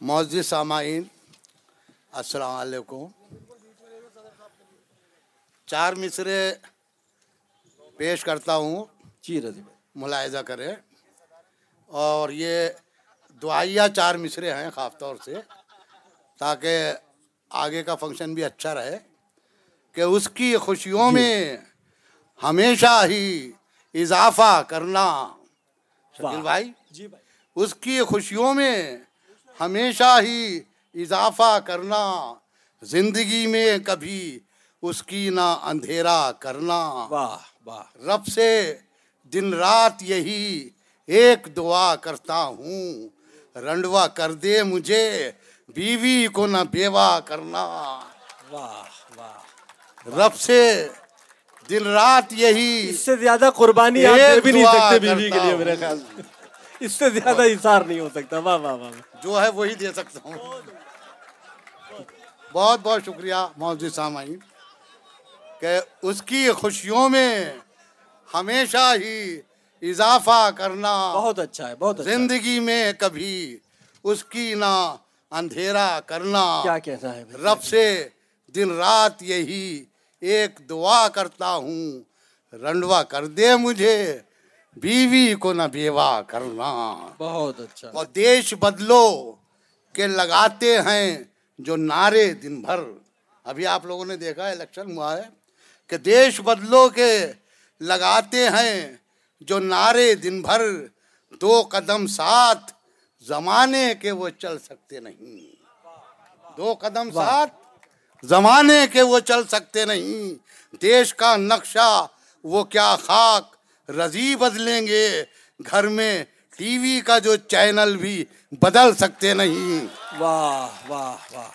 معزز سامعین السلام علیکم۔ چار مصرے پیش کرتا ہوں۔ جی رضی ملاحظہ کریں۔ اور یہ دعائیہ چار مصرے ہیں خاص طور سے تاکہ آگے کا فنکشن بھی اچھا رہے۔ کہ اس کی خوشیوں میں ہمیشہ ہی اضافہ کرنا۔ شکیل۔ بھائی جی بھائی۔ اس کی خوشیوں میں ہمیشہ ہی اضافہ کرنا زندگی میں کبھی اس کی نہ اندھیرا کرنا۔ واہ واہ۔ رب سے دن رات یہی ایک دعا کرتا ہوں رنڈوا کر دے مجھے بیوی کو نہ بیوہ کرنا۔ واہ واہ۔ رب سے دن رات یہی اس سے زیادہ قربانی آپ بھی نہیں سکتے بیوی کے لیے۔ میرے خیال اس سے زیادہ اثار نہیں ہو سکتا واہ واہ واہ۔ جو ہے وہی دے سکتا ہوں بہت بہت شکریہ معزز سامعین کہ اس کی خوشیوں میں ہمیشہ ہی اضافہ کرنا بہت اچھا ہے بہت اچھا۔ زندگی میں کبھی اس کی نہ اندھیرا کرنا کیا کہنا ہے؟ رب سے دن رات یہی ایک دعا کرتا ہوں رنڈوا کر دے مجھے بیوی کو نہ بیوہ کرنا۔ بہت اچھا۔ اور دیش بدلو کے لگاتے ہیں جو نعرے دن بھر۔ ابھی آپ لوگوں نے دیکھا الیکشن ہوا ہے کہ دیش بدلو کے لگاتے ہیں جو نعرے دن بھر۔ دو قدم ساتھ زمانے کے وہ چل سکتے نہیں۔ دو قدم ساتھ زمانے کے وہ چل سکتے نہیں۔ دیش کا نقشہ وہ کیا خاک۔ رضی بدلیں گے۔ گھر میں ٹی وی کا جو چینل بھی بدل سکتے نہیں۔ واہ واہ واہ۔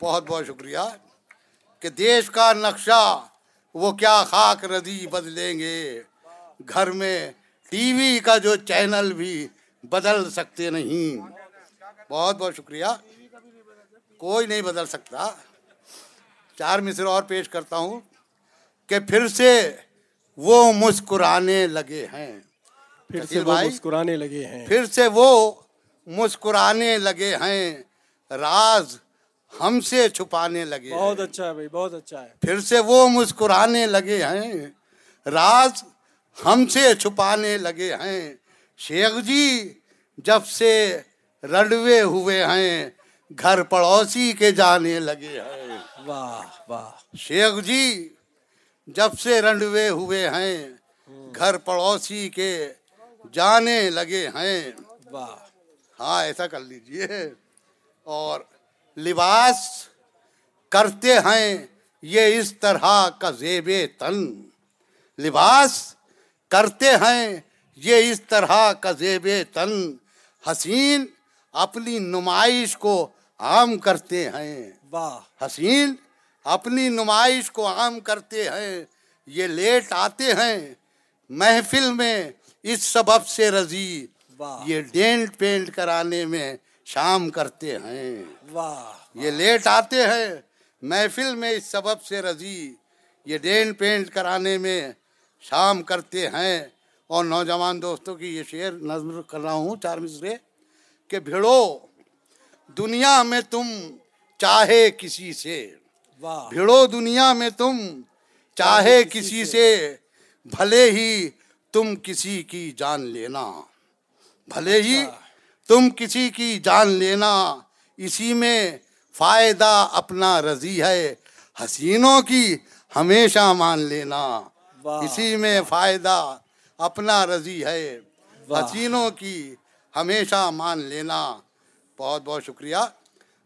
بہت بہت شکریہ کہ دیش کا نقشہ وہ کیا خاک رضی بدلیں گے۔ گھر میں ٹی وی کا جو چینل بھی بدل سکتے نہیں۔ بہت بہت شکریہ۔ کوئی نہیں بدل سکتا۔ چار مصر اور پیش کرتا ہوں کہ پھر سے وہ مسکرانے لگے ہیں۔ پھر سے وہ مسکرانے لگے ہیں۔ پھر سے وہ مسکرانے لگے ہیں۔ راز ہم سے چھپانے لگے ہیں۔ بہت اچھا ہے بھائی بہت اچھا ہے۔ پھر سے وہ مسکرانے لگے ہیں۔ راز ہم سے چھپانے لگے ہیں۔ شیخ جی جب سے رڈوے ہوئے ہیں گھر پڑوسی کے جانے لگے ہیں۔ واہ واہ۔ شیخ جی جب سے رنڈوے ہوئے ہیں گھر پڑوسی کے جانے لگے ہیں۔ واہ۔ ہاں ایسا کر لیجیے۔ اور لباس کرتے ہیں یہ اس طرح کا زیب تن۔ لباس کرتے ہیں یہ اس طرح کا زیب تن۔ حسین اپنی نمائش کو عام کرتے ہیں۔ واہ۔ حسین اپنی نمائش کو عام کرتے ہیں یہ لیٹ آتے ہیں۔ محفل میں اس سبب سے رضی یہ ڈینٹ پینٹ کرانے میں شام کرتے ہیں۔ واہ۔ یہ لیٹ آتے ہیں محفل میں اس سبب سے رضی یہ ڈینٹ پینٹ کرانے میں شام کرتے ہیں۔ اور نوجوان دوستوں کی یہ شعر نظم کر رہا ہوں چار مصرے۔ کہ بھیڑو دنیا میں تم چاہے کسی سے۔ بھیڑو دنیا میں تم چاہے کسی سے۔ بھلے ہی تم کسی کی جان لینا۔ بھلے ہی تم کسی کی جان لینا۔ اسی میں فائدہ اپنا رضی ہے۔ حسینوں کی ہمیشہ مان لینا۔ اسی میں فائدہ اپنا رضی ہے۔ حسینوں کی ہمیشہ مان لینا۔ بہت بہت شکریہ۔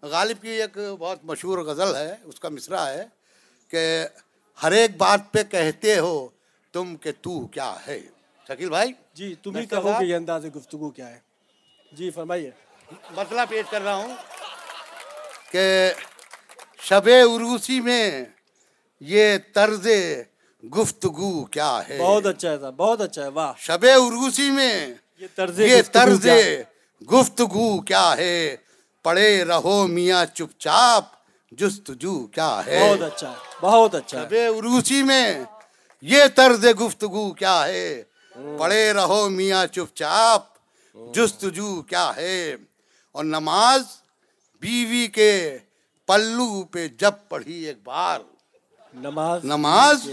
غالب کی ایک بہت مشہور غزل ہے اس کا مصرع ہے کہ ہر ایک بات پہ کہتے ہو تم کہ تو کیا ہے۔ شکیل بھائی؟ جی تم ہی کہو۔ کہ یہ انداز گفتگو کیا ہے۔ جی فرمائیے۔ مسئلہ پیش کر رہا ہوں کہ شب عروسی میں یہ طرز گفتگو کیا ہے۔ بہت اچھا ہے صاحب بہت اچھا ہے واہ۔ شب عروسی میں یہ طرز یہ گفتگو کیا ہے؟ پڑے رہو میاں چپ چاپ۔ جستجو کیا ہے؟ بہت اچھا بہت اچھا۔ عروسی میں یہ طرز گفتگو کیا ہے؟ پڑے رہو میاں چپ چاپ۔ جستجو کیا ہے؟ اور نماز بیوی کے پلو پہ جب پڑھی ایک بار۔ نماز نماز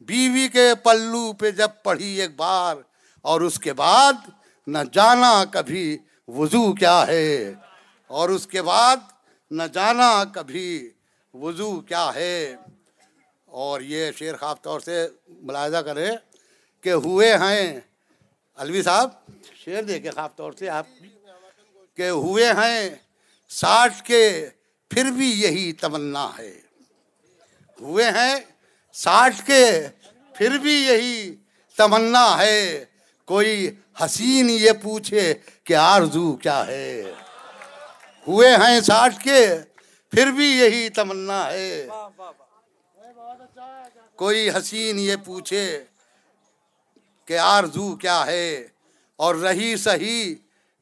بیوی کے پلو پہ جب پڑھی ایک بار۔ اور اس کے بعد نہ جانا کبھی وضو کیا ہے؟ اور اس کے بعد نہ جانا کبھی وضو کیا ہے۔ اور یہ شیر خواب طور سے ملاحظہ کرے کہ ہوئے ہیں۔ الوی صاحب، شیر دیکھے خواب طور سے آپ کہ ہوئے ہیں۔ ساٹھ کے پھر بھی یہی تمنا ہے۔ ہوئے ہیں۔ ساٹھ کے پھر بھی یہی تمنا ہے۔ کوئی حسین یہ پوچھے کہ آرزو کیا ہے۔ ہوئے ہیں ساٹھ کے پھر بھی یہی تمنا ہے۔ کوئی حسین یہ پوچھے کہ آرزو کیا ہے؟ اور رہی سہی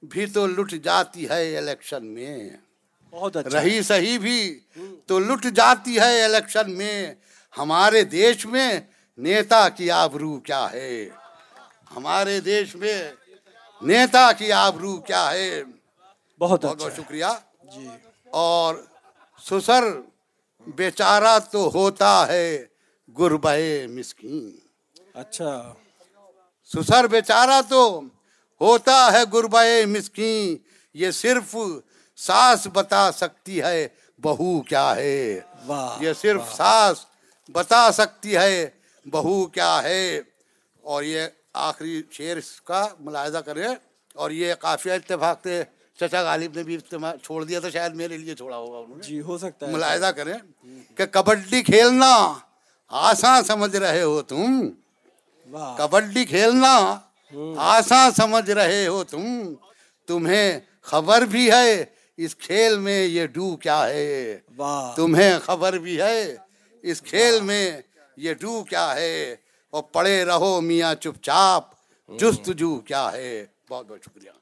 بھی تو لٹ جاتی ہے الیکشن میں۔ بہت اچھا۔ رہی صحیح بھی تو لٹ جاتی ہے الیکشن میں۔ ہمارے دیش میں نیتا کی آبرو کیا ہے؟ ہمارے دیش میں نیتا کی آبرو کیا ہے؟ بہت بہت اچھا بہت شکریہ۔ جی۔ اور سسر بیچارہ تو ہوتا ہے گربے مسکین۔ اچھا۔ سسر بیچارہ تو ہوتا ہے گربے مسکین۔ یہ صرف ساس بتا سکتی ہے بہو کیا ہے۔ یہ صرف ساس بتا سکتی ہے بہو کیا ہے۔ اور یہ آخری شعر اس کا ملاحظہ کرے اور یہ قافیہ اتفاق سے چچا غالب نے بھی چھوڑ دیا تھا شاید میرے لیے چھوڑا ہوگا انہوں نے۔ جی ہو سکتا ہے۔ ملاحظہ کریں کہ کبڈی کھیلنا آسان سمجھ رہے ہو تم۔ کبڈی کھیلنا آسان سمجھ رہے ہو تم۔ تمہیں خبر بھی ہے اس کھیل میں یہ ڈو کیا ہے۔ تمہیں خبر بھی ہے اس کھیل میں یہ ڈو کیا ہے۔ اور پڑے رہو میاں چپ چاپ جستجو کیا ہے۔ بہت بہت شکریہ۔